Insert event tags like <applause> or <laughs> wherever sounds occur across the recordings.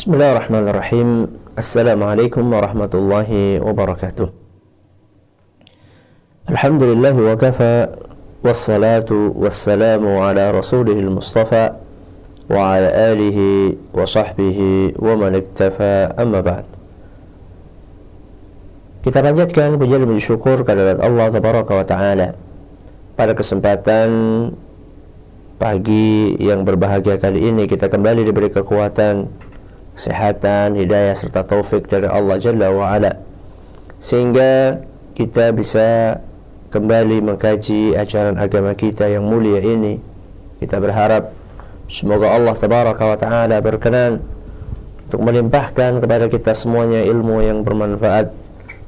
Bismillahirrahmanirrahim. Assalamualaikum warahmatullahi wabarakatuh. Alhamdulillah wa kafa wassalatu wassalamu ala rasulihil mustafa wa ala alihi wa sahbihi wa man iktafa amma ba'd. Kita panjatkan puji dan syukur kehadirat Allah tabaraka wa taala pada kesempatan pagi yang berbahagia kali ini kita kembali diberi kekuatan kesehatan, hidayah serta taufik dari Allah Jalla wa Ala Sehingga kita bisa kembali mengkaji ajaran agama kita yang mulia ini Kita berharap semoga Allah Tabaraka wa Ta'ala berkenan untuk melimpahkan kepada kita semuanya ilmu yang bermanfaat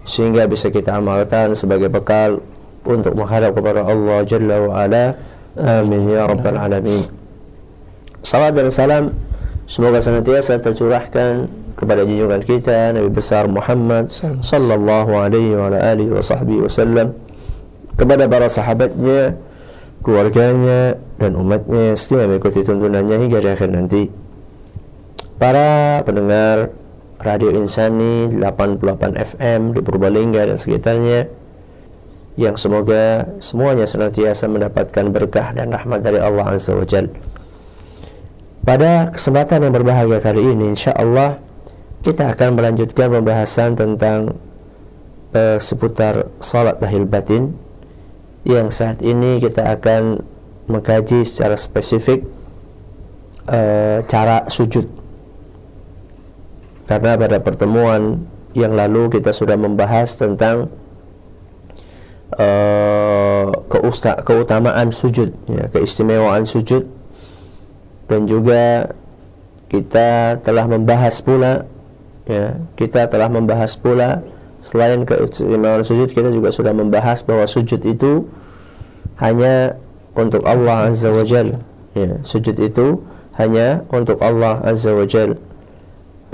sehingga bisa kita amalkan sebagai bekal untuk menghadap kepada Allah Jalla wa Ala. Amin ya rabbal alamin. Salam dan salam semoga senantiasa tercurahkan kepada junjungan kita Nabi besar Muhammad sallallahu alaihi wa alihi wa sahbihi wasallam kepada para sahabatnya, keluarganya dan umatnya setia mengikuti tuntunannya hingga di akhir nanti. Para pendengar Radio Insani 88 FM di Purbalingga dan sekitarnya yang semoga semuanya senantiasa mendapatkan berkah dan rahmat dari Allah Azza wa Jal. Pada kesempatan yang berbahagia kali ini insya Allah kita akan melanjutkan pembahasan tentang uh, seputar salat tahil batin. Yang saat ini kita akan mengkaji secara spesifik uh, cara sujud. Karena pada pertemuan yang lalu kita sudah membahas tentang uh, keutamaan sujud, ya, keistimewaan sujud, dan juga kita telah membahas pula, ya, kita telah membahas pula selain keistimewaan sujud, kita juga sudah membahas bahwa sujud itu hanya untuk Allah Azza wa Jal. Ya, sujud itu hanya untuk Allah Azza wa Jalla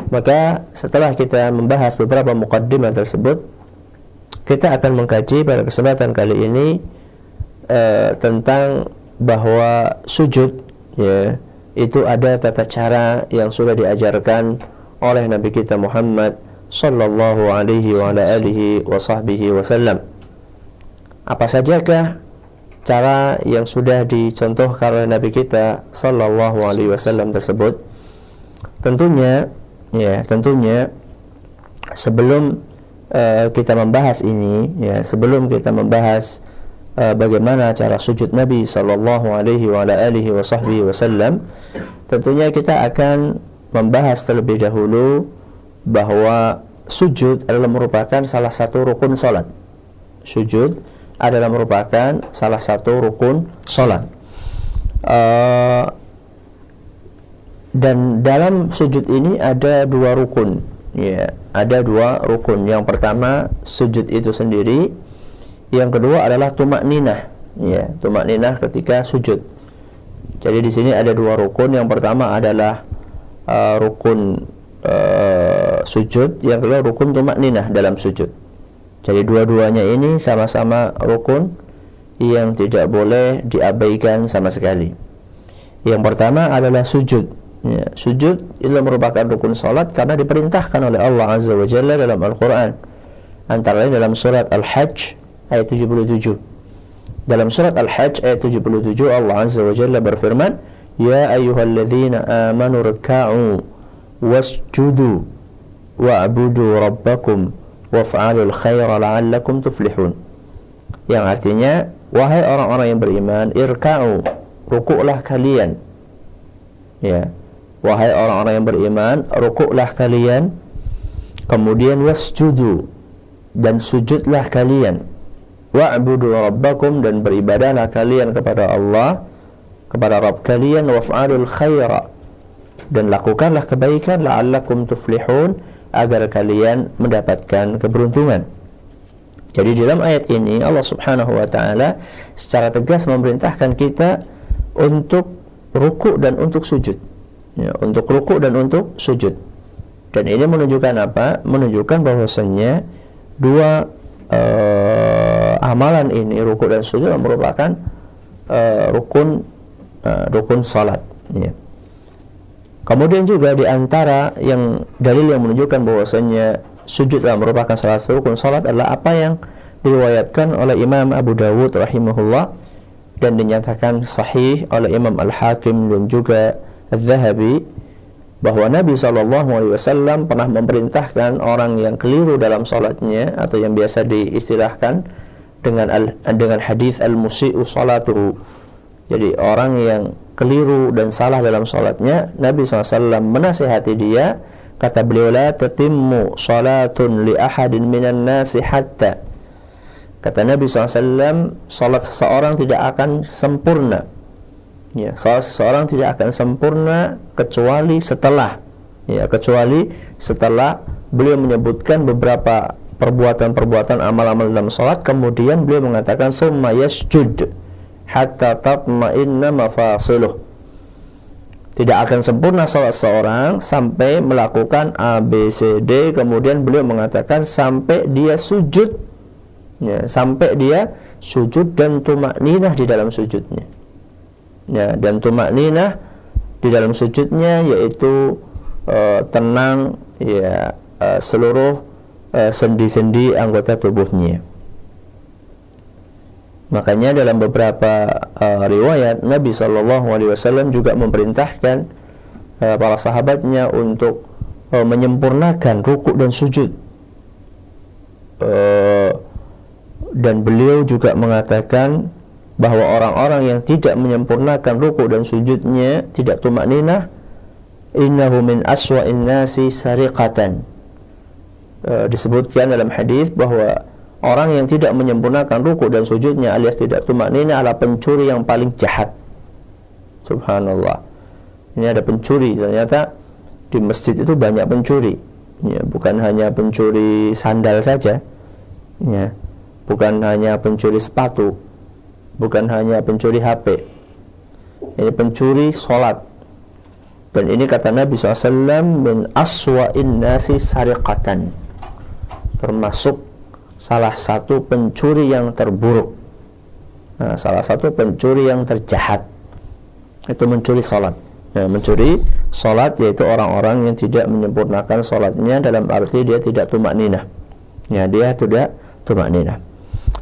maka setelah kita membahas beberapa mukaddimah tersebut, kita akan mengkaji pada kesempatan kali ini uh, tentang bahwa sujud ya itu ada tata cara yang sudah diajarkan oleh Nabi kita Muhammad sallallahu alaihi wa alihi wa sahbihi wasallam. Apa sajakah cara yang sudah dicontohkan oleh Nabi kita sallallahu alaihi wasallam tersebut? Tentunya ya tentunya sebelum uh, kita membahas ini ya sebelum kita membahas uh, bagaimana cara sujud Nabi sallallahu alaihi wa alihi wasallam tentunya kita akan membahas terlebih dahulu bahwa sujud adalah merupakan salah satu rukun salat. Sujud adalah merupakan salah satu rukun salat. Uh, dan dalam sujud ini ada dua rukun. Ya ada dua rukun. Yang pertama sujud itu sendiri yang kedua adalah tumak ninah ya tumak ninah ketika sujud. Jadi di sini ada dua rukun. Yang pertama adalah uh, rukun uh, sujud. Yang kedua rukun tumak ninah dalam sujud. Jadi dua-duanya ini sama-sama rukun yang tidak boleh diabaikan sama sekali. Yang pertama adalah sujud. Ya, sujud itu merupakan rukun salat karena diperintahkan oleh Allah Azza wa Jalla dalam Al-Qur'an. Antara lain dalam surat Al-Hajj ayat 77. Dalam surat Al-Hajj ayat 77 Allah Azza wa Jalla berfirman, "Ya ayyuhalladzina amanu ruk'u wasjudu wa'budu rabbakum waf'alul khaira la'allakum tuflihun." Yang artinya, wahai orang-orang yang beriman, irka'u, rukuklah kalian. Ya, Wahai orang-orang yang beriman, rukuklah kalian, kemudian wasjudu dan sujudlah kalian. Wa'budu rabbakum dan beribadahlah kalian kepada Allah, kepada Rabb kalian waf'alul khaira dan lakukanlah kebaikan la'allakum tuflihun agar kalian mendapatkan keberuntungan. Jadi dalam ayat ini Allah Subhanahu wa taala secara tegas memerintahkan kita untuk rukuk dan untuk sujud ya, untuk ruku dan untuk sujud. Dan ini menunjukkan apa? Menunjukkan bahwasannya dua uh, amalan ini ruku dan sujud merupakan uh, rukun uh, rukun salat. Ya. Kemudian juga di antara yang dalil yang menunjukkan bahwasanya sujud adalah merupakan salah satu rukun salat adalah apa yang diriwayatkan oleh Imam Abu Dawud rahimahullah dan dinyatakan sahih oleh Imam Al-Hakim dan juga Az-Zahabi bahwa Nabi SAW pernah memerintahkan orang yang keliru dalam salatnya atau yang biasa diistilahkan dengan al, dengan hadis al-musii'u salatuhu. Jadi orang yang keliru dan salah dalam salatnya, Nabi SAW menasihati dia, kata beliau la salatun li ahadin minan nasi hatta Kata Nabi SAW, salat seseorang tidak akan sempurna. Ya, salat seseorang tidak akan sempurna kecuali setelah, ya, kecuali setelah beliau menyebutkan beberapa perbuatan-perbuatan amal-amal dalam salat kemudian beliau mengatakan summa yasjud hatta tatma'inna mafasiluh. Tidak akan sempurna salat seorang sampai melakukan A B C D kemudian beliau mengatakan sampai dia sujud. Ya, sampai dia sujud dan tumak ninah di dalam sujudnya ya, dan tumak ninah di dalam sujudnya yaitu uh, tenang ya uh, seluruh Eh, sendi-sendi uh, anggota tubuhnya. Makanya dalam beberapa uh, riwayat Nabi Wasallam juga memerintahkan uh, para sahabatnya untuk uh, menyempurnakan rukuk dan sujud. Uh, dan beliau juga mengatakan bahwa orang-orang yang tidak menyempurnakan rukuk dan sujudnya tidak tumak ninah innahu min aswa'in nasi sariqatan e, disebutkan dalam hadis bahwa orang yang tidak menyempurnakan ruku dan sujudnya alias tidak tumak ini adalah pencuri yang paling jahat. Subhanallah. Ini ada pencuri ternyata di masjid itu banyak pencuri. Ya, bukan hanya pencuri sandal saja. Ya, bukan hanya pencuri sepatu. Bukan hanya pencuri HP. Ini pencuri sholat. Dan ini kata Nabi SAW min aswa'in nasi sariqatan. Termasuk salah satu pencuri yang terburuk. Nah, salah satu pencuri yang terjahat. Itu mencuri sholat. Ya, mencuri sholat yaitu orang-orang yang tidak menyempurnakan sholatnya dalam arti dia tidak tumak ninah ya dia tidak tumak ninah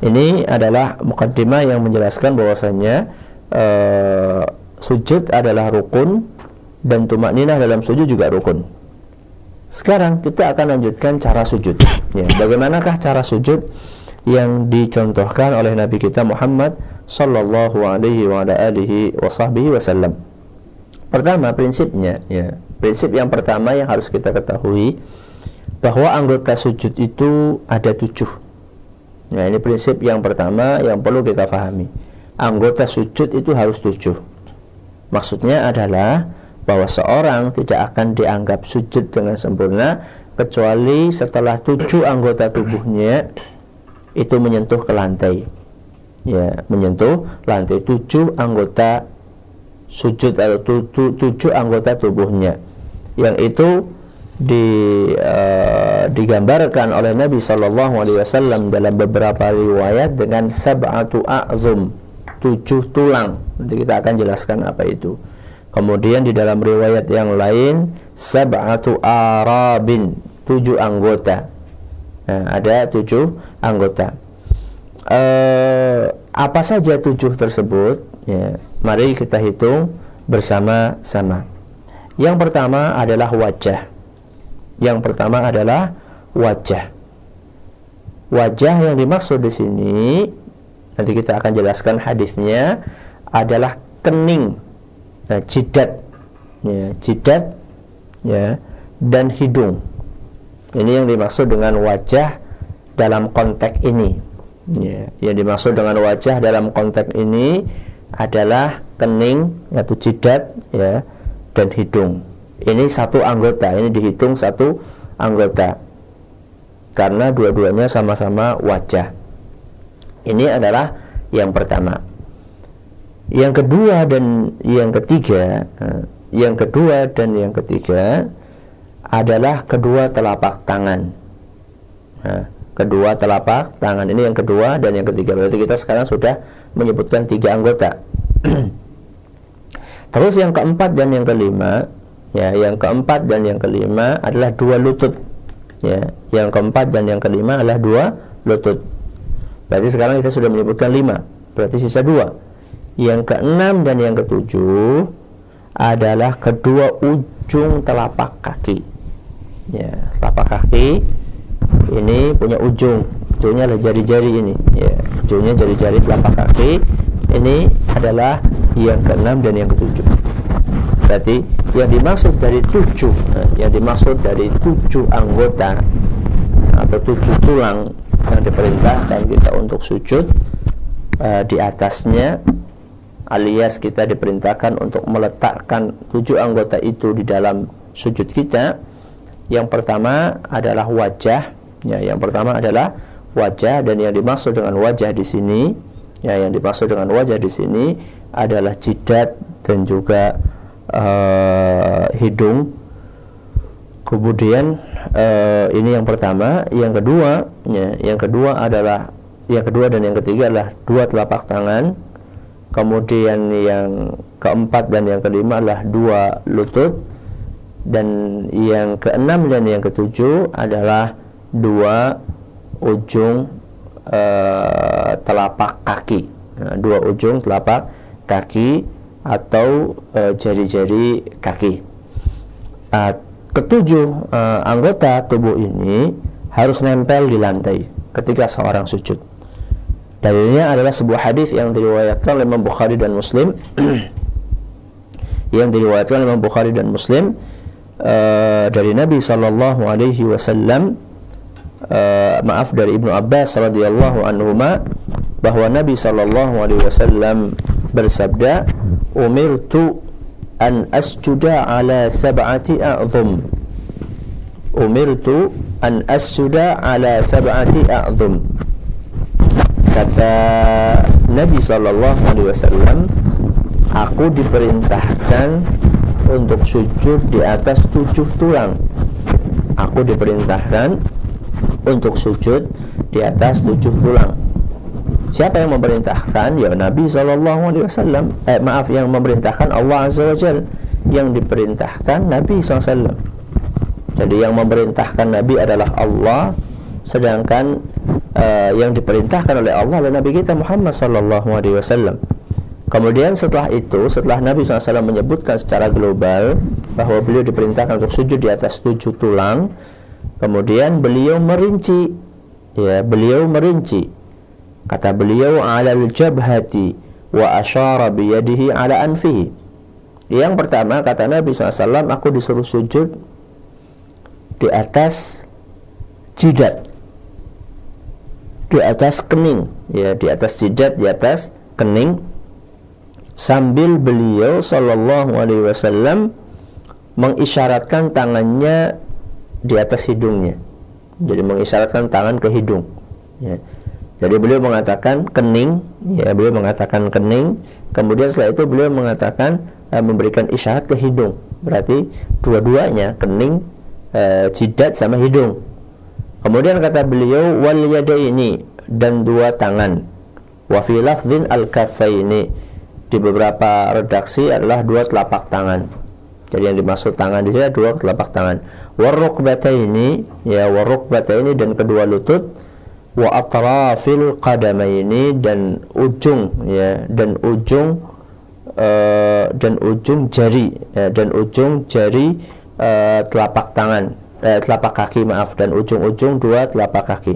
ini adalah mukaddimah yang menjelaskan bahwasanya uh, sujud adalah rukun dan tumak ninah dalam sujud juga rukun sekarang kita akan lanjutkan cara sujud. Ya, bagaimanakah cara sujud yang dicontohkan oleh Nabi kita Muhammad sallallahu alaihi wa alihi wasallam. Pertama prinsipnya ya. Prinsip yang pertama yang harus kita ketahui bahwa anggota sujud itu ada tujuh. Nah ini prinsip yang pertama yang perlu kita pahami. Anggota sujud itu harus tujuh. Maksudnya adalah bahwa seorang tidak akan dianggap sujud dengan sempurna kecuali setelah tujuh anggota tubuhnya itu menyentuh ke lantai ya menyentuh lantai tujuh anggota sujud atau tujuh, tujuh anggota tubuhnya yang itu di, uh, digambarkan oleh Nabi Shallallahu Alaihi Wasallam dalam beberapa riwayat dengan sab'atu a'zum tujuh tulang nanti kita akan jelaskan apa itu Kemudian di dalam riwayat yang lain sab'atu arabin, tujuh anggota. Nah, ada tujuh anggota. E, apa saja tujuh tersebut? Ya, mari kita hitung bersama-sama. Yang pertama adalah wajah. Yang pertama adalah wajah. Wajah yang dimaksud di sini nanti kita akan jelaskan hadisnya adalah kening nah, jidat ya, jidat ya dan hidung. Ini yang dimaksud dengan wajah dalam konteks ini. Ya, yang dimaksud dengan wajah dalam konteks ini adalah kening yaitu jidat ya dan hidung ini satu anggota ini dihitung satu anggota karena dua-duanya sama-sama wajah ini adalah yang pertama yang kedua dan yang ketiga, eh, yang kedua dan yang ketiga adalah kedua telapak tangan. Nah, kedua telapak tangan ini yang kedua dan yang ketiga. Berarti kita sekarang sudah menyebutkan tiga anggota. <clears throat> Terus yang keempat dan yang kelima Ya, yang keempat dan yang kelima adalah dua lutut. Ya, yang keempat dan yang kelima adalah dua lutut. Berarti sekarang kita sudah menyebutkan lima. Berarti sisa dua. Yang keenam dan yang ketujuh adalah kedua ujung telapak kaki. Ya, telapak kaki ini punya ujung. Ujungnya adalah jari-jari ini. Ya, ujungnya jari-jari telapak kaki. Ini adalah yang keenam dan yang ketujuh. Berarti yang dimaksud dari tujuh, eh, yang dimaksud dari tujuh anggota atau tujuh tulang yang diperintahkan kita untuk sujud uh, di atasnya alias kita diperintahkan untuk meletakkan tujuh anggota itu di dalam sujud kita yang pertama adalah wajah ya yang pertama adalah wajah dan yang dimaksud dengan wajah di sini ya yang dimaksud dengan wajah di sini adalah jidat dan juga uh, hidung. Kemudian uh, ini yang pertama. Yang kedua ya, yang kedua adalah yang kedua dan yang ketiga adalah dua telapak tangan. Kemudian yang keempat dan yang kelima adalah dua lutut. Dan yang keenam dan yang ketujuh adalah dua ujung uh, telapak kaki. Nah, dua ujung telapak kaki atau eh, jari-jari uh, kaki. Uh, ketujuh uh, anggota tubuh ini harus nempel di lantai ketika seorang sujud. Dalilnya adalah sebuah hadis yang diriwayatkan oleh Imam Bukhari dan Muslim yang diriwayatkan oleh Imam Bukhari dan Muslim uh, dari Nabi sallallahu alaihi wasallam uh, maaf dari Ibnu Abbas radhiyallahu anhu bahwa Nabi sallallahu alaihi wasallam bersabda umirtu an asjuda ala sab'ati a'zum umirtu an asjuda ala sab'ati a'zum kata Nabi sallallahu alaihi wasallam aku diperintahkan untuk sujud di atas tujuh tulang. Aku diperintahkan untuk sujud di atas tujuh tulang Siapa yang memerintahkan? Ya Nabi Shallallahu Alaihi Wasallam. Eh, maaf, yang memerintahkan Allah Azza Wajal. Yang diperintahkan Nabi SAW. Jadi yang memerintahkan Nabi adalah Allah, sedangkan uh, yang diperintahkan oleh Allah adalah Nabi kita Muhammad Sallallahu Alaihi Wasallam. Kemudian setelah itu, setelah Nabi SAW menyebutkan secara global bahwa beliau diperintahkan untuk sujud di atas tujuh tulang, kemudian beliau merinci, ya beliau merinci Kata beliau alal jabhati wa asyara biyadihi ala anfihi. Yang pertama kata Nabi SAW aku disuruh sujud di atas jidat di atas kening ya di atas jidat di atas kening sambil beliau sallallahu alaihi wasallam mengisyaratkan tangannya di atas hidungnya jadi mengisyaratkan tangan ke hidung ya. Jadi beliau mengatakan kening, ya beliau mengatakan kening. Kemudian setelah itu beliau mengatakan uh, memberikan isyarat ke hidung. Berarti dua-duanya kening, uh, jidat sama hidung. Kemudian kata beliau wal ini dan dua tangan. Wa fi lafdhin al ini di beberapa redaksi adalah dua telapak tangan. Jadi yang dimaksud tangan di sini dua telapak tangan. ini ya ini dan kedua lutut wa atrafil qadamaini dan ujung ya dan ujung uh, dan ujung jari ya, dan ujung jari uh, telapak tangan eh, telapak kaki maaf dan ujung-ujung dua telapak kaki.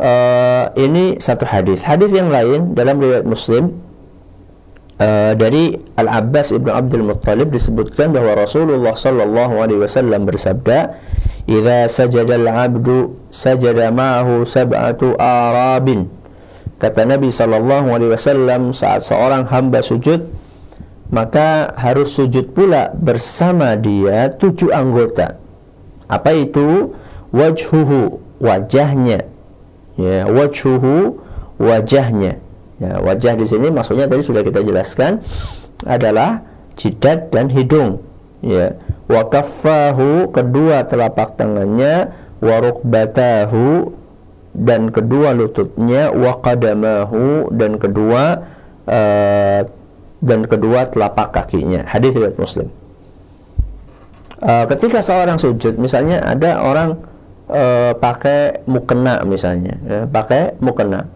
Uh, ini satu hadis. Hadis yang lain dalam riwayat Muslim uh, dari Al Abbas ibnu Abdul Muttalib disebutkan bahwa Rasulullah Sallallahu Alaihi Wasallam bersabda Idza sajada al-'abdu sajada ma'ahu sab'atu arabin. Kata Nabi sallallahu alaihi wasallam saat seorang hamba sujud maka harus sujud pula bersama dia tujuh anggota. Apa itu? Wajhuhu, wajahnya. Ya, wajhuhu, wajahnya. Ya, wajah di sini maksudnya tadi sudah kita jelaskan adalah jidat dan hidung. Ya wa kaffahu kedua telapak tangannya wa rukbatahu dan kedua lututnya wa qadamahu dan kedua uh, dan kedua telapak kakinya. Hadis riwayat Muslim. Uh, ketika seorang sujud misalnya ada orang uh, pakai mukena misalnya ya, pakai mukena.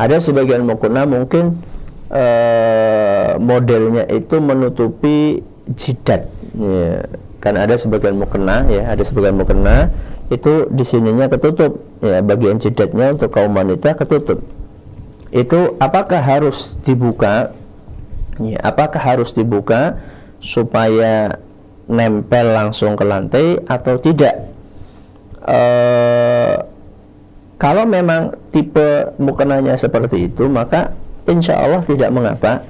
Ada sebagian mukena mungkin uh, modelnya itu menutupi jidat ya. kan ada sebagian mukena ya ada sebagian mukena itu di sininya ketutup ya bagian jidatnya untuk kaum wanita ketutup. Itu apakah harus dibuka? Ya apakah harus dibuka supaya nempel langsung ke lantai atau tidak? E, kalau memang tipe mukenanya seperti itu maka insya Allah tidak mengapa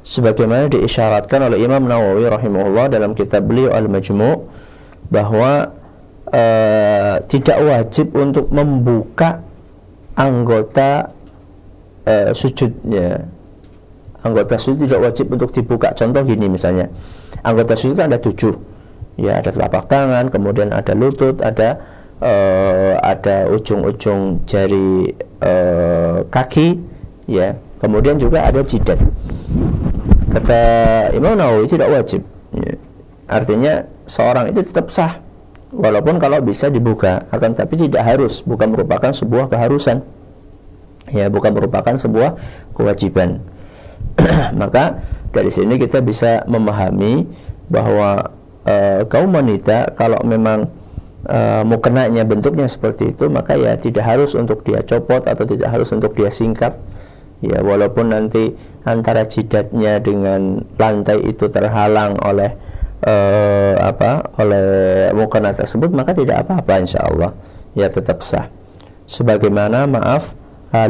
sebagaimana diisyaratkan oleh Imam Nawawi rahimahullah dalam kitab beliau Al-Majmu' bahwa e, tidak wajib untuk membuka anggota e, sujudnya. Anggota sujud tidak wajib untuk dibuka. Contoh gini misalnya anggota sujud kan ada tujuh. Ya ada telapak tangan kemudian ada lutut ada uh, ada ujung-ujung jari uh, kaki ya. Kemudian juga ada jidat kata Imam Nawawi tidak wajib. Ya. artinya seorang itu tetap sah. Walaupun kalau bisa dibuka akan tapi tidak harus. Bukan merupakan sebuah keharusan. Ya bukan merupakan sebuah kewajiban. <clears throat> Maka dari sini kita bisa memahami bahwa e, kaum wanita kalau memang e, mukenanya bentuknya seperti itu maka ya tidak harus untuk dia copot atau tidak harus untuk dia singkap ya walaupun nanti antara jidatnya dengan lantai itu terhalang oleh e, apa oleh mukena tersebut maka tidak apa-apa insya Allah. Ya tetap sah. Sebagaimana maaf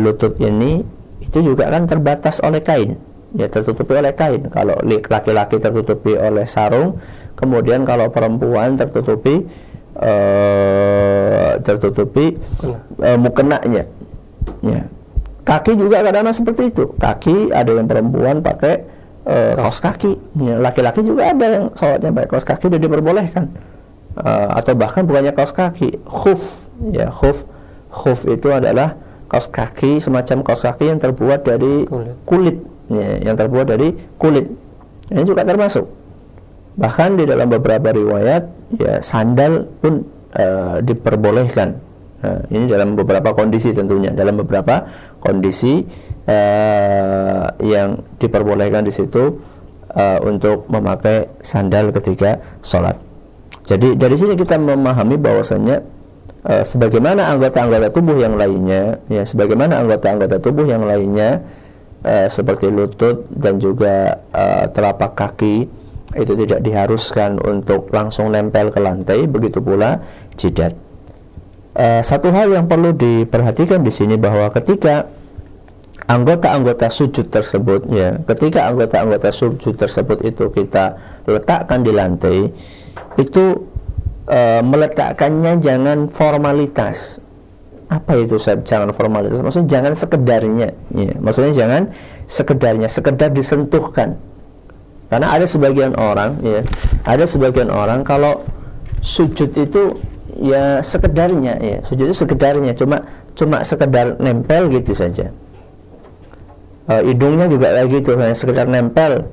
lutut ini itu juga kan terbatas oleh kain. Ya tertutupi oleh kain. Kalau laki-laki tertutupi oleh sarung kemudian kalau perempuan tertutupi uh, tertutupi uh, mukenanya. Ya kaki juga kadang-kadang seperti itu. Kaki ada yang perempuan pakai uh, kaos. kaki. Ya, laki-laki juga ada yang sholatnya pakai kaos kaki dan diperbolehkan. Uh, atau bahkan bukannya kaos kaki khuf. Ya khuf. Khuf itu adalah kaos kaki semacam kaos kaki yang terbuat dari kulit, kulit. Ya, yang terbuat dari kulit. Ini juga termasuk. Bahkan di dalam beberapa riwayat ya sandal pun uh, diperbolehkan nah, ini dalam beberapa kondisi tentunya. Dalam beberapa kondisi uh, yang diperbolehkan di situ uh, untuk memakai sandal ketika sholat. Jadi dari sini kita memahami bahwasanya uh, sebagaimana anggota-anggota tubuh yang lainnya ya sebagaimana anggota-anggota tubuh yang lainnya uh, seperti lutut dan juga uh, telapak kaki itu tidak diharuskan untuk langsung nempel ke lantai begitu pula jidat uh, satu hal yang perlu diperhatikan di sini bahwa ketika anggota-anggota sujud tersebut ya ketika anggota-anggota sujud tersebut itu kita letakkan di lantai itu uh, meletakkannya jangan formalitas. Apa itu jangan formalitas. Maksudnya jangan sekedarnya ya. maksudnya jangan sekedarnya sekedar disentuhkan. Karena ada sebagian orang ya ada sebagian orang kalau sujud itu ya sekedarnya ya. Sujud sekedarnya cuma cuma sekedar nempel gitu saja. E, hidungnya juga lagi gitu hanya sekedar nempel.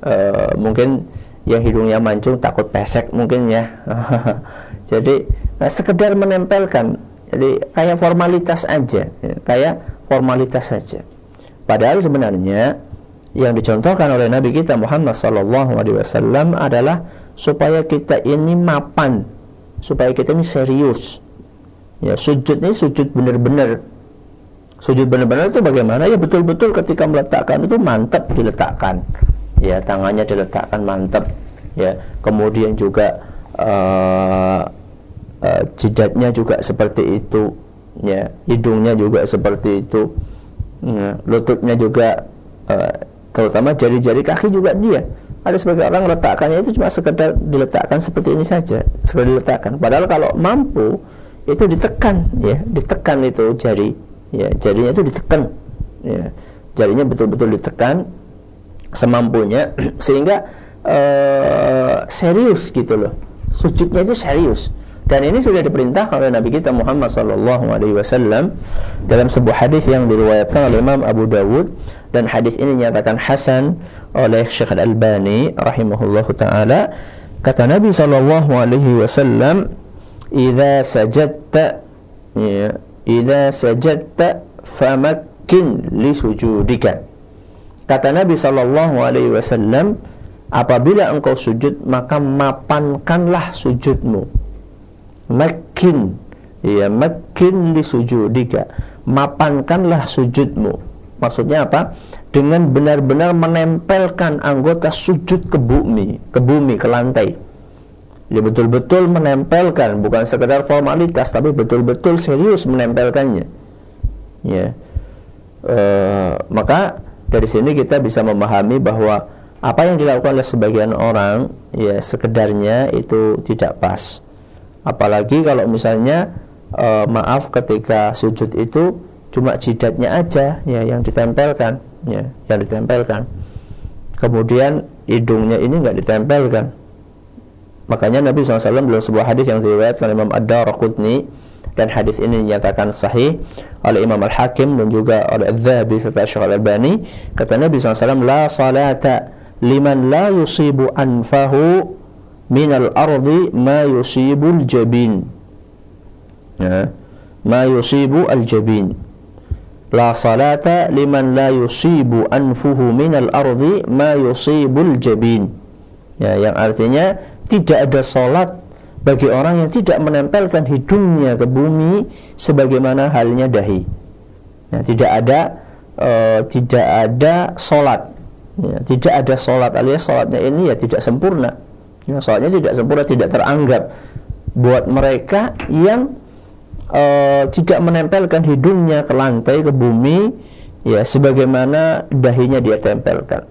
E, mungkin yang hidungnya mancung takut pesek mungkin ya. <laughs> Jadi nah, sekedar menempelkan. Jadi kayak formalitas aja ya, kayak formalitas saja. Padahal sebenarnya yang dicontohkan oleh Nabi kita Muhammad Sallallahu Alaihi Wasallam adalah supaya kita ini mapan supaya kita ini serius. Ya sujud ini sujud benar-benar. Sujud benar-benar itu bagaimana? Ya betul-betul ketika meletakkan itu mantap diletakkan. Ya tangannya diletakkan mantap ya kemudian juga uh, uh, jidatnya juga seperti itu. Ya hidungnya juga seperti itu. Ya, lututnya juga uh, terutama jari-jari kaki juga dia ada sebagai orang letakkannya itu cuma sekedar diletakkan seperti ini saja sekedar diletakkan. Padahal kalau mampu itu ditekan ya ditekan itu jari ya jarinya itu ditekan ya. Jarinya betul-betul ditekan semampunya <clears throat> sehingga uh, serius gitu loh. Sujudnya itu serius dan ini sudah diperintahkan oleh Nabi kita Muhammad sallallahu alaihi wasallam dalam sebuah hadis yang diriwayatkan oleh Imam Abu Dawud dan hadis ini dinyatakan hasan oleh Syekh Al-Albani rahimahullahu taala. Kata Nabi sallallahu alaihi wasallam idza sajadta ya idza sajadta famakkin li sujudika. Kata Nabi sallallahu alaihi wasallam apabila engkau sujud maka mapankanlah sujudmu makin ya makin li sujudika. Mapankanlah sujudmu. Maksudnya apa? Dengan benar-benar menempelkan anggota sujud ke bumi ke bumi ke lantai. Dia betul-betul menempelkan bukan sekedar formalitas tapi betul-betul serius menempelkannya. Ya. E, maka dari sini kita bisa memahami bahwa apa yang dilakukan oleh sebagian orang ya sekedarnya itu tidak pas apalagi kalau misalnya e, maaf ketika sujud itu cuma jidatnya aja ya yang ditempelkan ya yang ditempelkan. Kemudian hidungnya ini nggak ditempelkan. Makanya Nabi SAW dalam sebuah hadis yang diriwayatkan Imam Ad-Darqutni dan hadis ini dinyatakan sahih oleh Imam Al-Hakim dan juga oleh Al-Dhabi serta Syekh Al-Albani. Kata Nabi SAW la salata liman la yusibu anfahu min al-ardi ma yusibu al-jabin ya. ma yusibu al-jabin la salata liman la yusibu anfuhu min al-ardi ma yusibu al-jabin ya yang artinya tidak ada solat bagi orang yang tidak menempelkan hidungnya ke bumi sebagaimana halnya dahi. Ya, tidak ada uh, tidak ada solat, ya, tidak ada solat alias solatnya ini ya tidak sempurna. Ya, solatnya tidak sempurna, tidak teranggap buat mereka yang uh, tidak menempelkan hidungnya ke lantai ke bumi ya sebagaimana dahinya dia tempelkan.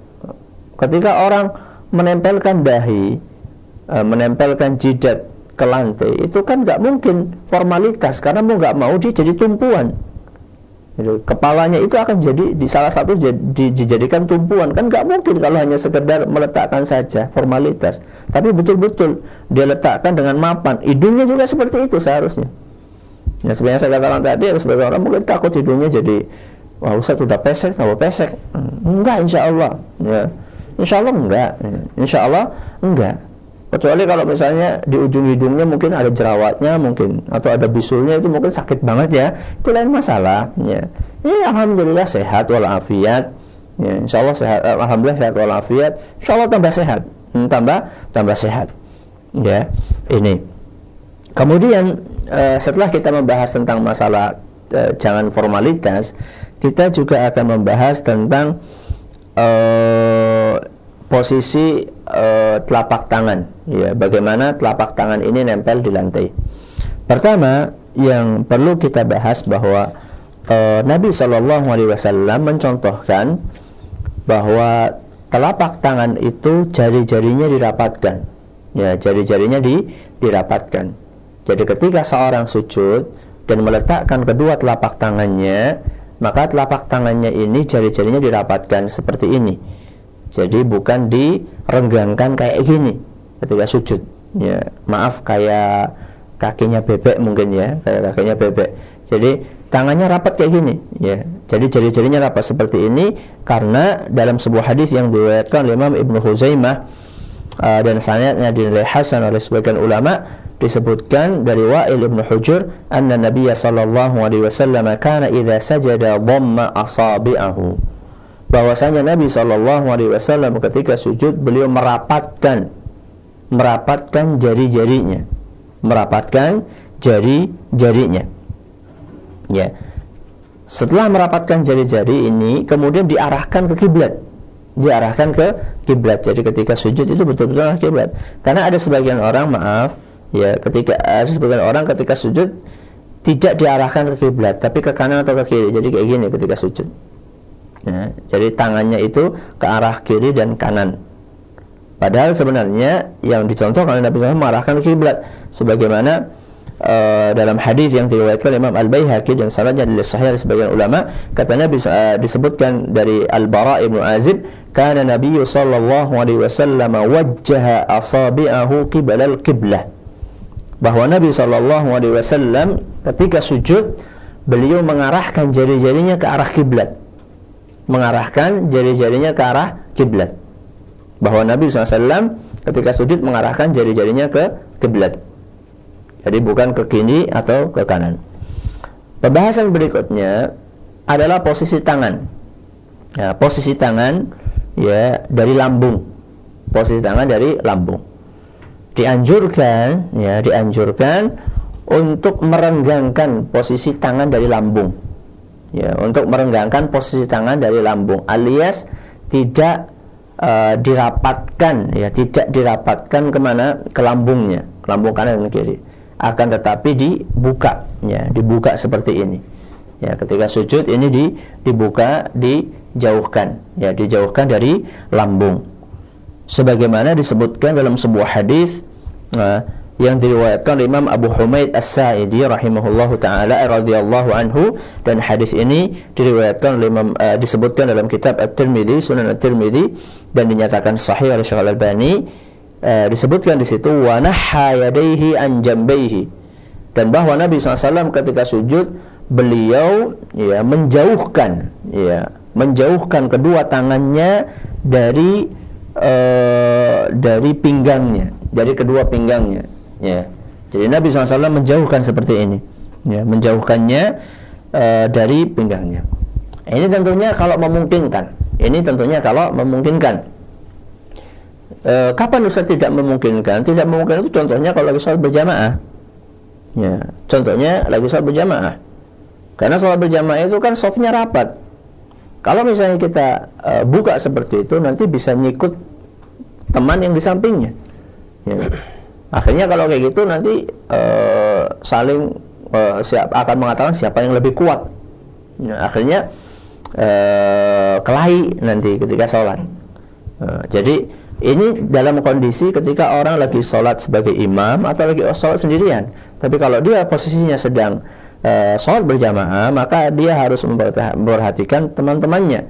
Ketika orang menempelkan dahi uh, menempelkan jidat ke lantai itu kan nggak mungkin formalitas karena mau nggak mau dia jadi tumpuan jadi, kepalanya itu akan jadi di salah satu jadi, dijadikan tumpuan. Kan nggak mungkin kalau hanya sekedar meletakkan saja formalitas. Tapi betul-betul dia letakkan dengan mapan. Hidungnya juga seperti itu seharusnya. Ya sebenarnya saya katakan tadi sebagai orang mungkin takut hidungnya jadi wah Ustaz sudah pesek tambah pesek? Enggak insya Allah. Ya insya Allah enggak. Insya Allah enggak kecuali kalau misalnya di ujung hidungnya mungkin ada jerawatnya mungkin atau ada bisulnya itu mungkin sakit banget ya. Itu lain masalah ya. Ini alhamdulillah sehat walafiat ya. Insya Allah sehat alhamdulillah sehat walafiat. Insya Allah tambah sehat. Hmm, tambah tambah sehat ya. Ini. Kemudian eh, setelah kita membahas tentang masalah eh, jangan formalitas kita juga akan membahas tentang eh, posisi uh, telapak tangan. Ya bagaimana telapak tangan ini nempel di lantai. Pertama yang perlu kita bahas bahwa uh, Nabi Shallallahu Alaihi Wasallam mencontohkan bahwa telapak tangan itu jari-jarinya dirapatkan. Ya jari-jarinya di, dirapatkan. Jadi ketika seorang sujud dan meletakkan kedua telapak tangannya maka telapak tangannya ini jari-jarinya dirapatkan seperti ini jadi bukan direnggangkan kayak gini ketika sujud. Ya, maaf kayak kakinya bebek mungkin ya, kayak kakinya bebek. Jadi tangannya rapat kayak gini, ya. Jadi jari-jarinya rapat seperti ini karena dalam sebuah hadis yang diriwayatkan oleh Imam Ibnu Huzaimah uh, dan sanadnya dinilai hasan oleh sebagian ulama disebutkan dari Wa'il Ibnu Hujur anna Nabiya sallallahu alaihi wasallam kana idza sajada dhamma asabi'ahu bahwasanya Nabi Shallallahu Alaihi Wasallam ketika sujud beliau merapatkan merapatkan jari-jarinya. Merapatkan jari-jarinya. Ya. Setelah merapatkan jari-jari ini kemudian diarahkan ke kiblat. Diarahkan ke kiblat. Jadi ketika sujud itu betul-betul kiblat. Karena ada sebagian orang maaf ya ketika ada sebagian orang ketika sujud tidak diarahkan ke kiblat tapi ke kanan atau ke kiri. Jadi kayak gini ketika sujud ya, jadi tangannya itu ke arah kiri dan kanan. Padahal sebenarnya yang dicontohkan Nabi SAW mengarahkan kiblat. Sebagaimana uh, dalam hadis yang diriwayatkan Imam Al Baihaqi dan sanadnya dari sahih sebagian ulama kata Nabi uh, disebutkan dari Al Bara ibnu Azib kana Nabi sallallahu alaihi wasallam wajjaha asabi'ahu qibla al qiblah. Bahwa Nabi sallallahu alaihi wasallam ketika sujud beliau mengarahkan jari-jarinya ke arah kiblat mengarahkan jari-jarinya ke arah kiblat. Bahwa Nabi SAW ketika sujud mengarahkan jari-jarinya ke kiblat. Jadi bukan ke kiri atau ke kanan. Pembahasan berikutnya adalah posisi tangan. Ya, posisi tangan ya dari lambung. Posisi tangan dari lambung. Dianjurkan ya, dianjurkan untuk merenggangkan posisi tangan dari lambung. Ya, untuk merenggangkan posisi tangan dari lambung alias tidak uh, dirapatkan ya tidak dirapatkan ke mana ke lambungnya ke lambung kanan dan kiri. Akan tetapi dibuka ya dibuka seperti ini. Ya ketika sujud ini di, dibuka dijauhkan ya dijauhkan dari lambung. Sebagaimana disebutkan dalam sebuah hadis uh, yang diriwayatkan oleh Imam Abu Humaid As-Sa'idi rahimahullahu taala radhiyallahu anhu. Dan hadis ini diriwayatkan oleh Imam uh, disebutkan dalam kitab At-Tirmizi Sunan At-Tirmizi dan dinyatakan sahih oleh Syekh Al-Albani. Uh, disebutkan di situ wa nahha yadayhi an jambaihi. Dan bahwa Nabi SAW ketika sujud beliau ya menjauhkan ya menjauhkan kedua tangannya dari uh, dari pinggangnya dari kedua pinggangnya ya. Jadi Nabi SAW menjauhkan seperti ini. Ya menjauhkannya uh, dari pinggangnya. Ini tentunya kalau memungkinkan. Ini tentunya kalau memungkinkan. E, kapan Ustaz tidak memungkinkan? Tidak memungkinkan itu contohnya kalau lagi sholat berjamaah. Ya contohnya lagi sholat berjamaah. Karena sholat berjamaah itu kan softnya rapat. Kalau misalnya kita e, buka seperti itu nanti bisa nyikut teman yang di sampingnya. Ya akhirnya kalau kayak gitu nanti uh, saling uh, siap akan mengatakan siapa yang lebih kuat. Nah, akhirnya uh, kelahi nanti ketika sholat. Uh, jadi ini dalam kondisi ketika orang lagi sholat sebagai imam atau lagi sholat sendirian. Tapi kalau dia posisinya sedang uh, sholat berjamaah maka dia harus memperhatikan teman-temannya.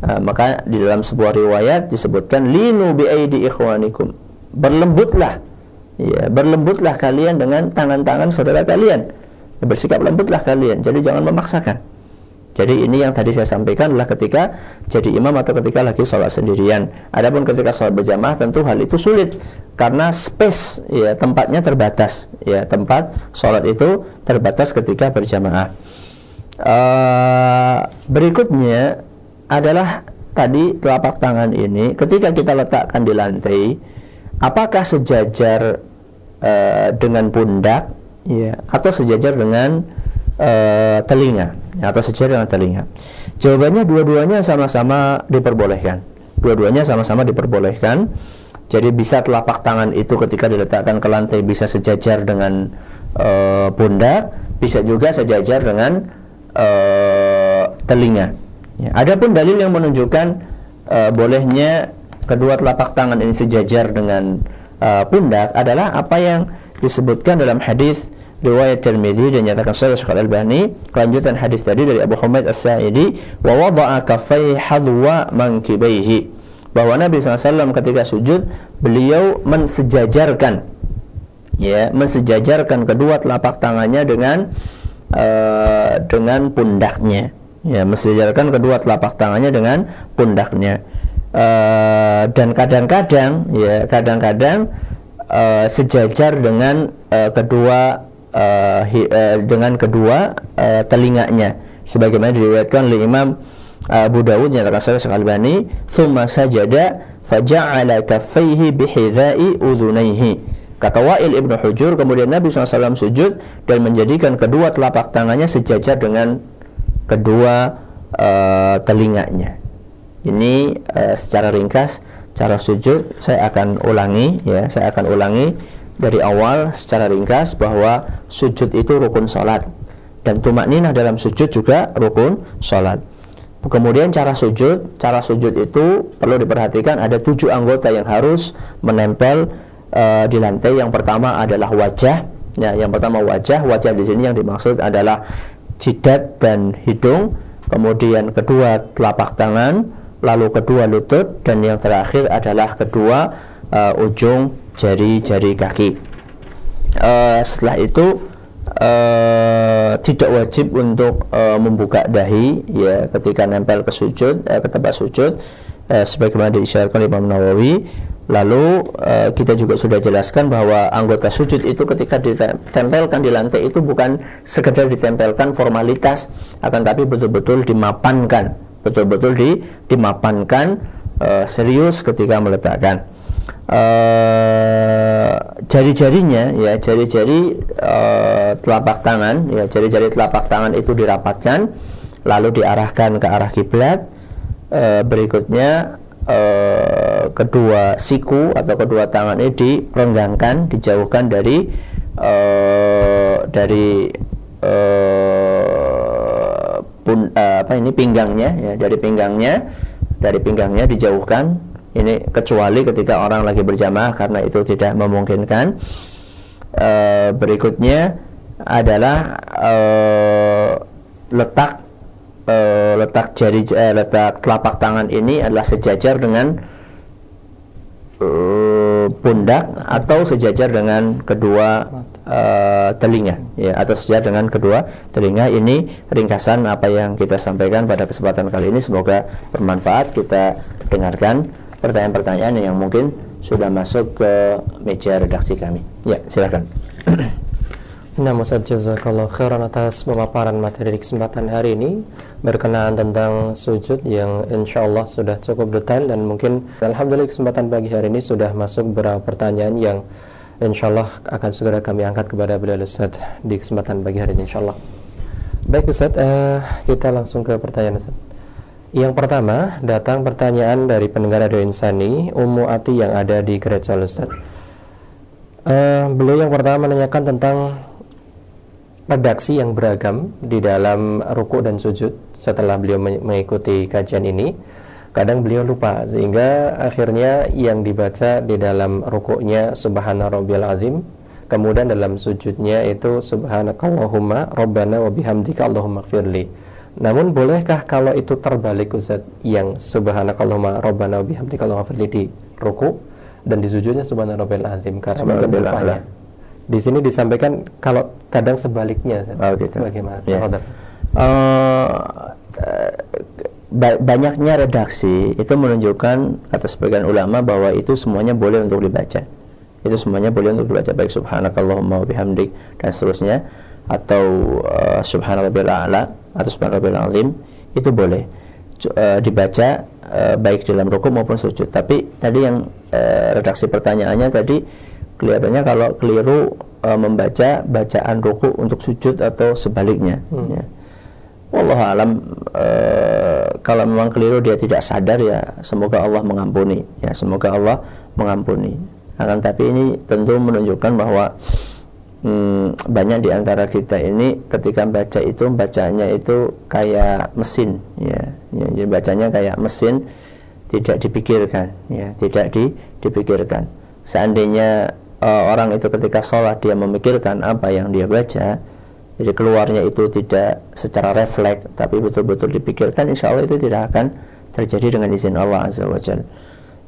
Uh, maka di dalam sebuah riwayat disebutkan linu bi'aidi ikhwanikum. Berlembutlah ya berlembutlah kalian dengan tangan-tangan saudara kalian. Bersikap lembutlah kalian. Jadi jangan memaksakan. Jadi ini yang tadi saya sampaikan adalah ketika jadi imam atau ketika lagi sholat sendirian. Adapun ketika sholat berjamaah tentu hal itu sulit. Karena space ya tempatnya terbatas. Ya tempat sholat itu terbatas ketika berjamaah. Uh, berikutnya adalah tadi telapak tangan ini. Ketika kita letakkan di lantai apakah sejajar uh, dengan pundak ya atau sejajar dengan uh, telinga. Ya, atau sejajar dengan telinga. Jawabannya dua-duanya sama-sama diperbolehkan. Dua-duanya sama-sama diperbolehkan. Jadi bisa telapak tangan itu ketika diletakkan ke lantai bisa sejajar dengan uh, pundak bisa juga sejajar dengan uh, telinga. Ya. adapun dalil yang menunjukkan uh, bolehnya kedua telapak tangan ini sejajar dengan uh, pundak adalah apa yang disebutkan dalam hadis riwayat Tirmidzi dan nyatakan sahih Syekh Al-Albani kelanjutan hadis tadi dari Abu Humaid As-Sa'idi wa wada'a kaffai hadwa mankibaihi. Bahwa Nabi SAW ketika sujud beliau mensejajarkan ya mensejajarkan kedua telapak tangannya dengan uh, dengan pundaknya. Ya mensejajarkan kedua telapak tangannya dengan pundaknya uh, dan kadang-kadang ya kadang-kadang uh, sejajar dengan uh, kedua uh, hi, dengan kedua uh, telinganya. Sebagaimana diriwayatkan oleh Imam Abu Dawud yang Syekh Albani thumma sajada faja'ala kaffaihi bihidha'i udhunaihi. Kata Wa'il Ibnu Hujur kemudian Nabi SAW sujud dan menjadikan kedua telapak tangannya sejajar dengan kedua uh, telinganya ini uh, secara ringkas cara sujud saya akan ulangi ya saya akan ulangi dari awal secara ringkas bahwa sujud itu rukun sholat. Dan tumak ninah dalam sujud juga rukun sholat. Kemudian cara sujud cara sujud itu perlu diperhatikan ada tujuh anggota yang harus menempel uh, di lantai. Yang pertama adalah wajah ya yang pertama wajah. Wajah di sini yang dimaksud adalah jidat dan hidung. Kemudian kedua telapak tangan lalu kedua lutut dan yang terakhir adalah kedua uh, ujung jari-jari kaki. Uh, setelah itu uh, tidak wajib untuk uh, membuka dahi ya ketika nempel ke sujud uh, ke tempat sujud uh, sebagaimana diisyaratkan Imam Nawawi Lalu uh, kita juga sudah jelaskan bahwa anggota sujud itu ketika ditempelkan di lantai itu bukan sekedar ditempelkan formalitas, akan tapi betul-betul dimapankan, betul-betul di, dimapankan uh, serius ketika meletakkan. Uh, jari-jarinya ya jari-jari uh, telapak tangan ya jari-jari telapak tangan itu dirapatkan lalu diarahkan ke arah kiblat uh, berikutnya uh, kedua siku atau kedua tangan ini direnggangkan, dijauhkan dari uh, dari uh, pun, uh, apa ini pinggangnya ya dari pinggangnya dari pinggangnya dijauhkan. Ini kecuali ketika orang lagi berjamaah karena itu tidak memungkinkan. Uh, berikutnya adalah uh, letak uh, letak jari uh, letak telapak tangan ini adalah sejajar dengan pundak atau sejajar dengan kedua uh, telinga ya atau sejajar dengan kedua telinga. Ini ringkasan apa yang kita sampaikan pada kesempatan kali ini. Semoga bermanfaat. Kita dengarkan pertanyaan-pertanyaan yang mungkin sudah masuk ke meja redaksi kami. Ya silakan. <clears throat> Nah, Ustaz Jazakallah khairan atas pemaparan materi di kesempatan hari ini. Berkenaan tentang sujud yang insya Allah sudah cukup detail dan mungkin Alhamdulillah kesempatan pagi hari ini sudah masuk beberapa pertanyaan yang insya Allah akan segera kami angkat kepada beliau Ustaz di kesempatan pagi hari ini insya Allah. Baik Ustaz, uh, kita langsung ke pertanyaan Ustaz. Yang pertama, datang pertanyaan dari pendengar Radio Insani, Ummu Ati yang ada di gereja Ustaz. Uh, beliau yang pertama menanyakan tentang redaksi yang beragam di dalam ruku dan sujud setelah beliau mengikuti kajian ini kadang beliau lupa sehingga akhirnya yang dibaca di dalam rukuknya subhana rabbiyal azim kemudian dalam sujudnya itu subhanakallahumma rabbana wa bihamdika allahumma gfirli namun bolehkah kalau itu terbalik Ustaz yang subhanakallahumma rabbana wa bihamdika allahumma gfirli di ruku dan di sujudnya subhana rabbiyal azim karena mungkin lupanya di sini disampaikan kalau kadang sebaliknya. Oh, gitu. Bagaimana? Yeah. Uh, banyaknya redaksi itu menunjukkan kata sebagian ulama bahwa itu semuanya boleh untuk dibaca. Itu semuanya boleh untuk dibaca baik subhanakallahumma wa bihamdik dan seterusnya atau uh, subhanallahil a'la atau subhanallahil azim itu boleh uh, dibaca uh, baik dalam rukuk maupun sujud. Tapi tadi yang uh, redaksi pertanyaannya tadi kelihatannya kalau keliru e, membaca bacaan ruku untuk sujud atau sebaliknya hmm. ya. Wallahu alam e, kalau memang keliru dia tidak sadar ya semoga Allah mengampuni ya semoga Allah mengampuni. Akan tapi ini tentu menunjukkan bahwa hmm, banyak di antara kita ini ketika baca itu bacanya itu kayak mesin ya, ya jadi bacanya kayak mesin tidak dipikirkan ya tidak di, dipikirkan. Seandainya uh, orang itu ketika sholat dia memikirkan apa yang dia baca jadi keluarnya itu tidak secara refleks tapi betul-betul dipikirkan insya Allah itu tidak akan terjadi dengan izin Allah Azza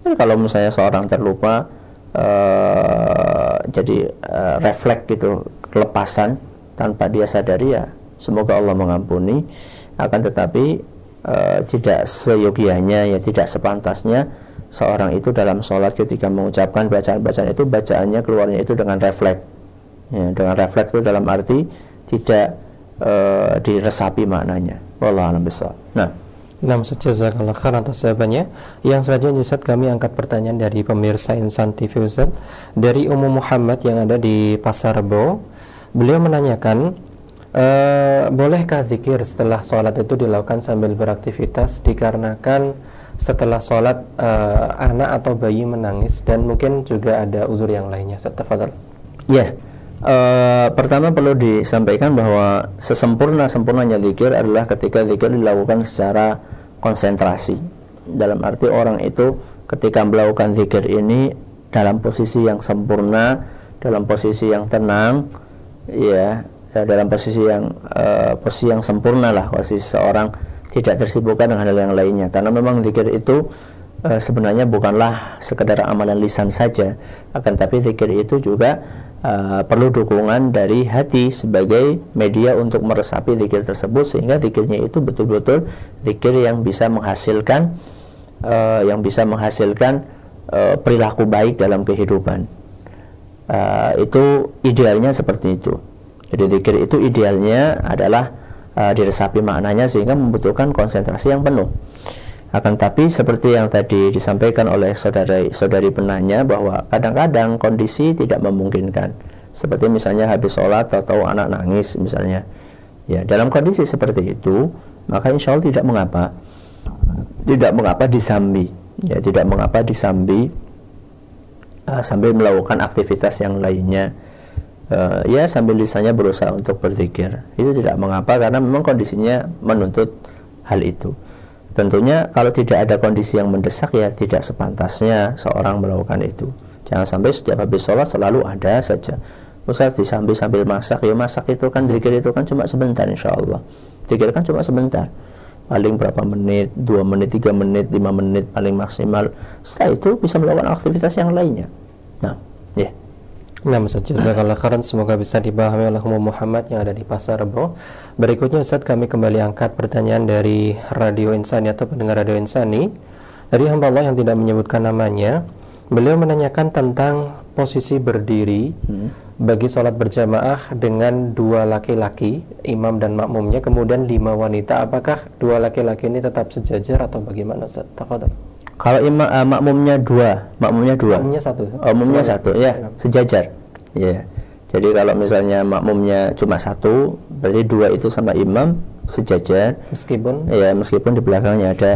kalau misalnya seorang terlupa uh, jadi uh, refleks gitu kelepasan tanpa dia sadari ya semoga Allah mengampuni. Akan tetapi uh, tidak seyogianya ya tidak sepantasnya seorang itu dalam sholat ketika mengucapkan bacaan-bacaan itu bacaannya keluarnya itu dengan refleks. Ya, dengan refleks itu dalam arti tidak uh, diresapi maknanya Allah alam besar nah Nah, jazakallah khair atas jawabannya. Yang selanjutnya Ustaz kami angkat pertanyaan dari pemirsa Insan TV Ustaz dari Umum Muhammad yang ada di Pasar Rebo. Beliau menanyakan e, bolehkah zikir setelah sholat itu dilakukan sambil beraktivitas dikarenakan setelah sholat uh, anak atau bayi menangis dan mungkin juga ada uzur yang lainnya. Tafadhal. Ya. Yeah. Uh, pertama perlu disampaikan bahwa sesempurna sempurnanya zikir adalah ketika zikir dilakukan secara konsentrasi. Dalam arti orang itu ketika melakukan zikir ini dalam posisi yang sempurna, dalam posisi yang tenang, ya, ya dalam posisi yang uh, posisi yang sempurna lah posisi seorang tidak tersibukkan dengan hal yang lainnya karena memang zikir itu e, sebenarnya bukanlah sekedar amalan lisan saja akan tapi zikir itu juga e, perlu dukungan dari hati sebagai media untuk meresapi zikir tersebut sehingga zikirnya itu betul-betul zikir yang bisa menghasilkan e, yang bisa menghasilkan uh, perilaku baik dalam kehidupan. Uh, itu idealnya seperti itu. Jadi zikir itu idealnya adalah uh, diresapi maknanya sehingga membutuhkan konsentrasi yang penuh. Akan tapi seperti yang tadi disampaikan oleh saudari saudari penanya bahwa kadang-kadang kondisi tidak memungkinkan. Seperti misalnya habis sholat atau anak nangis misalnya. Ya, dalam kondisi seperti itu, maka insya Allah tidak mengapa. Tidak mengapa disambi. Ya, tidak mengapa disambi uh, sambil melakukan aktivitas yang lainnya. Uh, ya sambil lisannya berusaha untuk berzikir. Itu tidak mengapa karena memang kondisinya menuntut hal itu. Tentunya kalau tidak ada kondisi yang mendesak ya tidak sepantasnya seorang melakukan itu. Jangan sampai setiap habis sholat selalu ada saja. Ustaz disambil sambil masak, ya masak itu kan dikir itu kan cuma sebentar insya Allah. Dikir kan cuma sebentar. Paling berapa menit, dua menit, tiga menit, lima menit paling maksimal. Setelah itu bisa melakukan aktivitas yang lainnya. Nah, ya. Yeah. Nah, Jazakallah khairan semoga bisa dipahami oleh Muhammad yang ada di Pasar Rebo. Berikutnya Ustaz kami kembali angkat pertanyaan dari Radio Insani atau pendengar Radio Insani dari hamba Allah yang tidak menyebutkan namanya. Beliau menanyakan tentang posisi berdiri hmm. bagi sholat berjamaah dengan dua laki-laki, imam dan makmumnya, kemudian lima wanita. Apakah dua laki-laki ini tetap sejajar atau bagaimana Ustaz? Tafadhol. Kalau imam uh, makmumnya dua, makmumnya dua. Makmumnya satu. Oh, makmumnya satu, ya, sejajar. Ya. Jadi kalau misalnya makmumnya cuma satu, berarti dua itu sama imam sejajar. Meskipun ya meskipun di belakangnya ada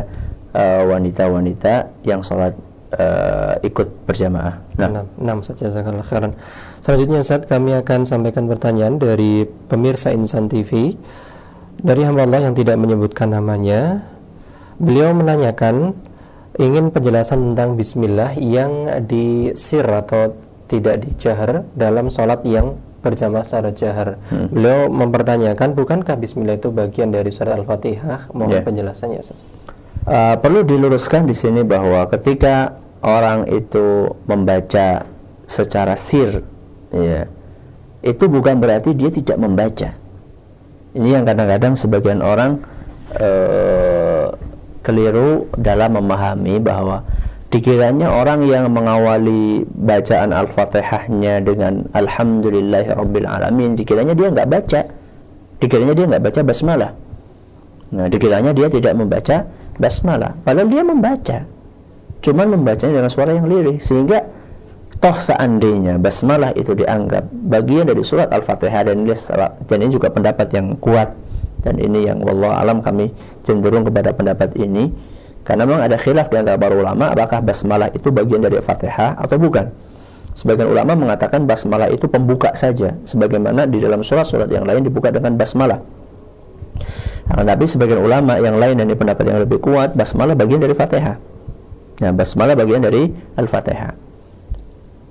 eh, wanita-wanita uh, yang sholat uh, ikut berjamaah. Nah, enam saja jazakallah khairan. Selanjutnya saat kami akan sampaikan pertanyaan dari pemirsa Insan TV dari hamba Allah yang tidak menyebutkan namanya. Beliau menanyakan ingin penjelasan tentang bismillah yang disir atau tidak dijahar dalam sholat yang berjamaah secara jahar. Hmm. Beliau mempertanyakan bukankah bismillah itu bagian dari surat Al-Fatihah? Mohon yeah. penjelasannya. Uh, perlu diluruskan di sini bahwa ketika orang itu membaca secara sir ya itu bukan berarti dia tidak membaca. Ini yang kadang-kadang sebagian orang uh, keliru dalam memahami bahwa dikiranya orang yang mengawali bacaan Al-Fatihahnya dengan Alamin dikiranya dia nggak baca. Dikiranya dia nggak baca basmalah. Nah dikiranya dia tidak membaca basmalah. Padahal dia membaca. Cuman membacanya dengan suara yang lirih. Sehingga toh seandainya basmalah itu dianggap bagian dari surat Al-Fatihah dan ini juga pendapat yang kuat dan ini yang wallah alam kami cenderung kepada pendapat ini karena memang ada khilaf di antara para ulama apakah basmalah itu bagian dari Fatihah atau bukan. Sebagian ulama mengatakan basmalah itu pembuka saja sebagaimana di dalam surat-surat yang lain dibuka dengan basmalah. Akan tapi sebagian ulama yang lain dan pendapat yang lebih kuat basmalah bagian dari Fatihah. Nah, basmalah bagian dari Al-Fatihah.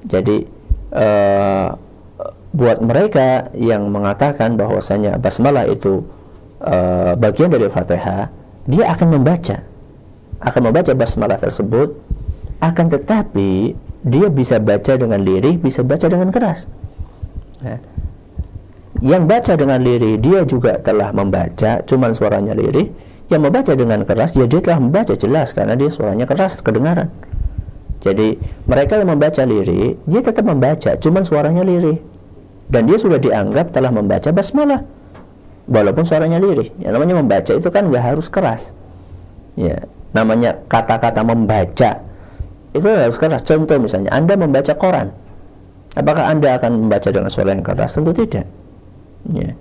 Jadi uh, buat mereka yang mengatakan bahwasanya basmalah itu uh, bagian dari Fatihah, dia akan membaca, akan membaca basmalah tersebut, akan tetapi dia bisa baca dengan lirih, bisa baca dengan keras. Ya. Yang baca dengan lirih dia juga telah membaca, cuman suaranya lirih. Yang membaca dengan keras, ya dia telah membaca jelas karena dia suaranya keras, kedengaran. Jadi mereka yang membaca lirih, dia tetap membaca, cuman suaranya lirih. Dan dia sudah dianggap telah membaca basmalah walaupun suaranya lirih. Ya namanya membaca itu kan nggak harus keras. Ya namanya kata-kata membaca itu harus keras. Contoh misalnya anda membaca koran. Apakah anda akan membaca dengan suara yang keras? Tentu tidak. Ya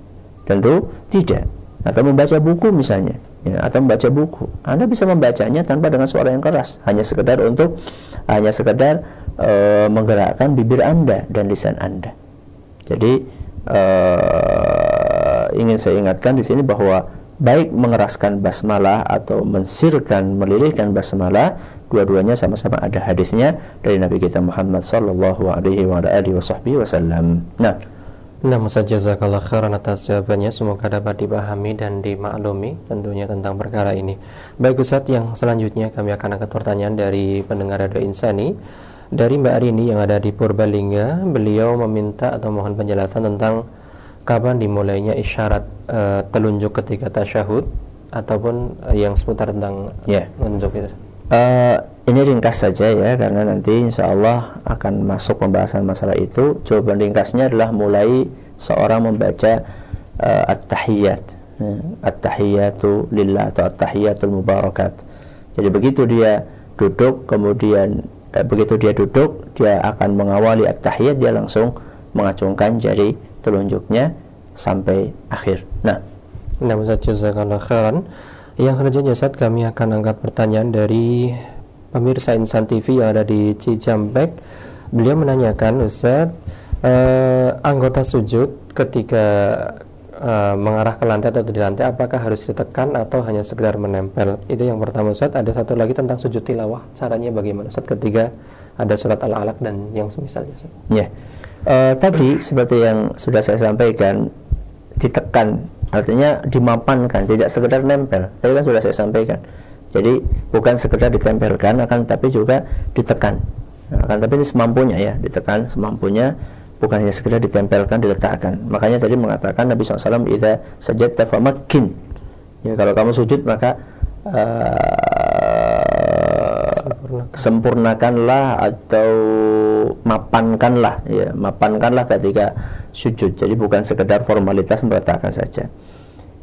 tentu tidak. Atau membaca buku misalnya. Ya, atau membaca buku. Anda bisa membacanya tanpa dengan suara yang keras. Hanya sekedar untuk hanya sekedar e, menggerakkan bibir anda dan lisan anda. Jadi e, ingin saya ingatkan di sini bahwa baik mengeraskan basmalah atau mensirkan melirihkan basmalah dua-duanya sama-sama ada hadisnya dari Nabi kita Muhammad sallallahu alaihi wa alihi wasallam. Nah, Nah, Musa jazakallah khairan atas jawabannya. Semoga dapat dipahami dan dimaklumi tentunya tentang perkara ini. Baik Ustaz, yang selanjutnya kami akan angkat pertanyaan dari pendengar Radio Insani. Dari Mbak Arini yang ada di Purbalingga Beliau meminta atau mohon penjelasan tentang kapan dimulainya isyarat uh, telunjuk ketika tasyahud ataupun uh, yang seputar tentang yeah. menunjuk itu? Uh, ini ringkas saja ya karena nanti insya Allah akan masuk pembahasan masalah itu jawaban ringkasnya adalah mulai seorang membaca uh, at-tahiyat uh, at-tahiyatu lillah atau at-tahiyatul mubarakat jadi begitu dia duduk kemudian begitu dia duduk dia akan mengawali at-tahiyat dia langsung mengacungkan jari telunjuknya sampai akhir. Nah. Nah, Ustaz jazakallah khairan. Yang selanjutnya Ustaz kami akan angkat pertanyaan dari pemirsa Insan TV yang ada di Cijampek. Beliau menanyakan Ustaz eh, anggota sujud ketika eh, mengarah ke lantai atau di lantai apakah harus ditekan atau hanya sekedar menempel? Itu yang pertama Ustaz. Ada satu lagi tentang sujud tilawah. Caranya bagaimana? Ustaz ketika ada surat al-alaq dan yang semisalnya ya uh, tadi seperti yang sudah saya sampaikan ditekan artinya dimapankan tidak sekedar nempel tadi kan sudah saya sampaikan jadi bukan sekedar ditempelkan akan tapi juga ditekan. Akan tapi ini semampunya ya, ditekan semampunya bukan hanya sekedar ditempelkan, diletakkan. Makanya tadi mengatakan Nabi SAW idza sajadta famakin. Ya kalau kamu sujud maka uh, sempurnakanlah atau mapankanlah ya, mapankanlah ketika sujud. Jadi bukan sekedar formalitas meletakkan saja.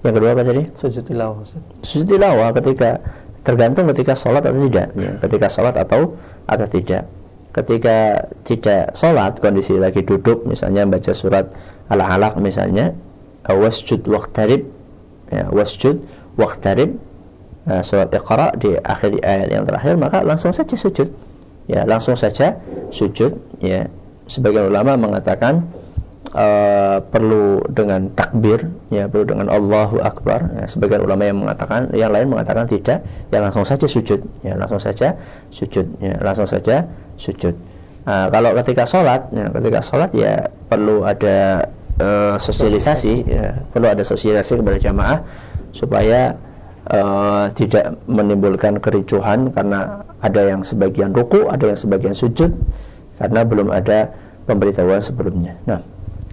Yang kedua apa tadi? Sujud tilawah. Sujud tilawah ketika tergantung ketika sholat atau tidak ya. ketika sholat atau atau tidak ketika tidak sholat kondisi lagi duduk misalnya baca surat al-alaq misalnya wasjud waqtarib ya, wasjud waqtarib uh, surat iqra di akhir ayat yang terakhir maka langsung saja sujud. Ya langsung saja sujud. Ya sebagian ulama mengatakan uh, perlu dengan takbir ya perlu dengan Allahu Akbar. Ya, sebagian ulama yang mengatakan yang lain mengatakan tidak ya langsung saja sujud. Ya langsung saja sujud. Ya langsung saja sujud. Uh, kalau ketika sholat ya ketika sholat ya perlu ada uh, sosialisasi ya perlu ada sosialisasi kepada jamaah supaya uh, tidak menimbulkan kericuhan karena ada yang sebagian ruku ada yang sebagian sujud karena belum ada pemberitahuan sebelumnya. Nah